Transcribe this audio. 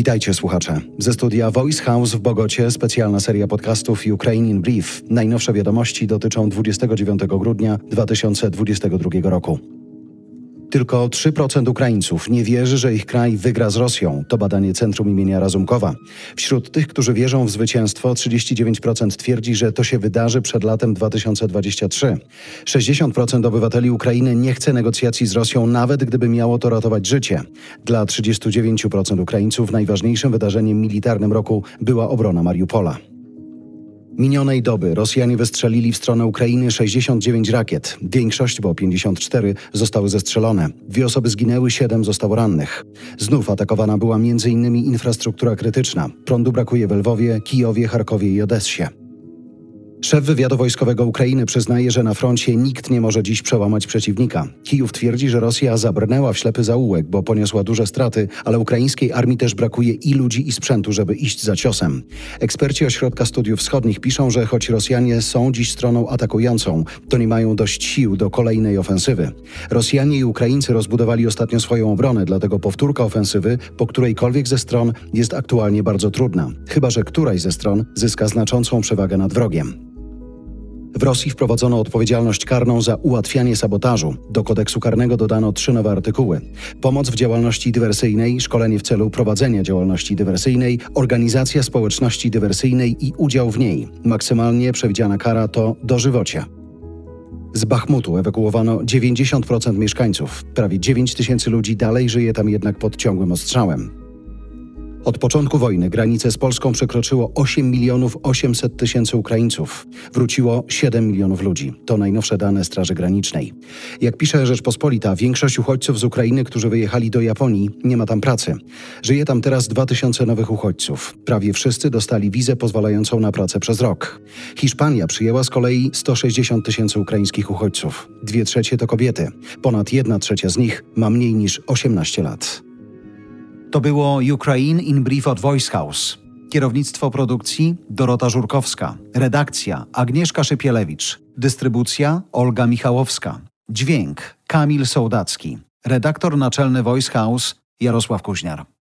Witajcie słuchacze. Ze studia Voice House w Bogocie specjalna seria podcastów Ukraine in Brief. Najnowsze wiadomości dotyczą 29 grudnia 2022 roku. Tylko 3% Ukraińców nie wierzy, że ich kraj wygra z Rosją. To badanie Centrum imienia Razumkowa. Wśród tych, którzy wierzą w zwycięstwo, 39% twierdzi, że to się wydarzy przed latem 2023. 60% obywateli Ukrainy nie chce negocjacji z Rosją, nawet gdyby miało to ratować życie. Dla 39% Ukraińców najważniejszym wydarzeniem militarnym roku była obrona Mariupola. Minionej doby Rosjanie wystrzelili w stronę Ukrainy 69 rakiet. Większość, bo 54, zostały zestrzelone. Dwie osoby zginęły, siedem zostało rannych. Znów atakowana była m.in. infrastruktura krytyczna. Prądu brakuje w Lwowie, Kijowie, Charkowie i Odessie. Szef wywiadu wojskowego Ukrainy przyznaje, że na froncie nikt nie może dziś przełamać przeciwnika. Kijów twierdzi, że Rosja zabrnęła w ślepy zaułek, bo poniosła duże straty, ale ukraińskiej armii też brakuje i ludzi, i sprzętu, żeby iść za ciosem. Eksperci Ośrodka Studiów Wschodnich piszą, że choć Rosjanie są dziś stroną atakującą, to nie mają dość sił do kolejnej ofensywy. Rosjanie i Ukraińcy rozbudowali ostatnio swoją obronę, dlatego powtórka ofensywy po którejkolwiek ze stron jest aktualnie bardzo trudna, chyba że któraś ze stron zyska znaczącą przewagę nad wrogiem. W Rosji wprowadzono odpowiedzialność karną za ułatwianie sabotażu. Do kodeksu karnego dodano trzy nowe artykuły: pomoc w działalności dywersyjnej, szkolenie w celu prowadzenia działalności dywersyjnej, organizacja społeczności dywersyjnej i udział w niej. Maksymalnie przewidziana kara to dożywocie. Z Bachmutu ewakuowano 90% mieszkańców. Prawie 9 tysięcy ludzi dalej żyje tam jednak pod ciągłym ostrzałem. Od początku wojny granicę z Polską przekroczyło 8 milionów 800 tysięcy Ukraińców. Wróciło 7 milionów ludzi. To najnowsze dane Straży Granicznej. Jak pisze Rzeczpospolita, większość uchodźców z Ukrainy, którzy wyjechali do Japonii, nie ma tam pracy. Żyje tam teraz 2000 nowych uchodźców. Prawie wszyscy dostali wizę pozwalającą na pracę przez rok. Hiszpania przyjęła z kolei 160 tysięcy ukraińskich uchodźców. Dwie trzecie to kobiety. Ponad jedna trzecia z nich ma mniej niż 18 lat. To było Ukraine in Brief od Voice House. Kierownictwo produkcji Dorota Żurkowska. Redakcja Agnieszka Szypielewicz. Dystrybucja Olga Michałowska. Dźwięk Kamil Sołdacki. Redaktor naczelny Voice House Jarosław Kuźniar.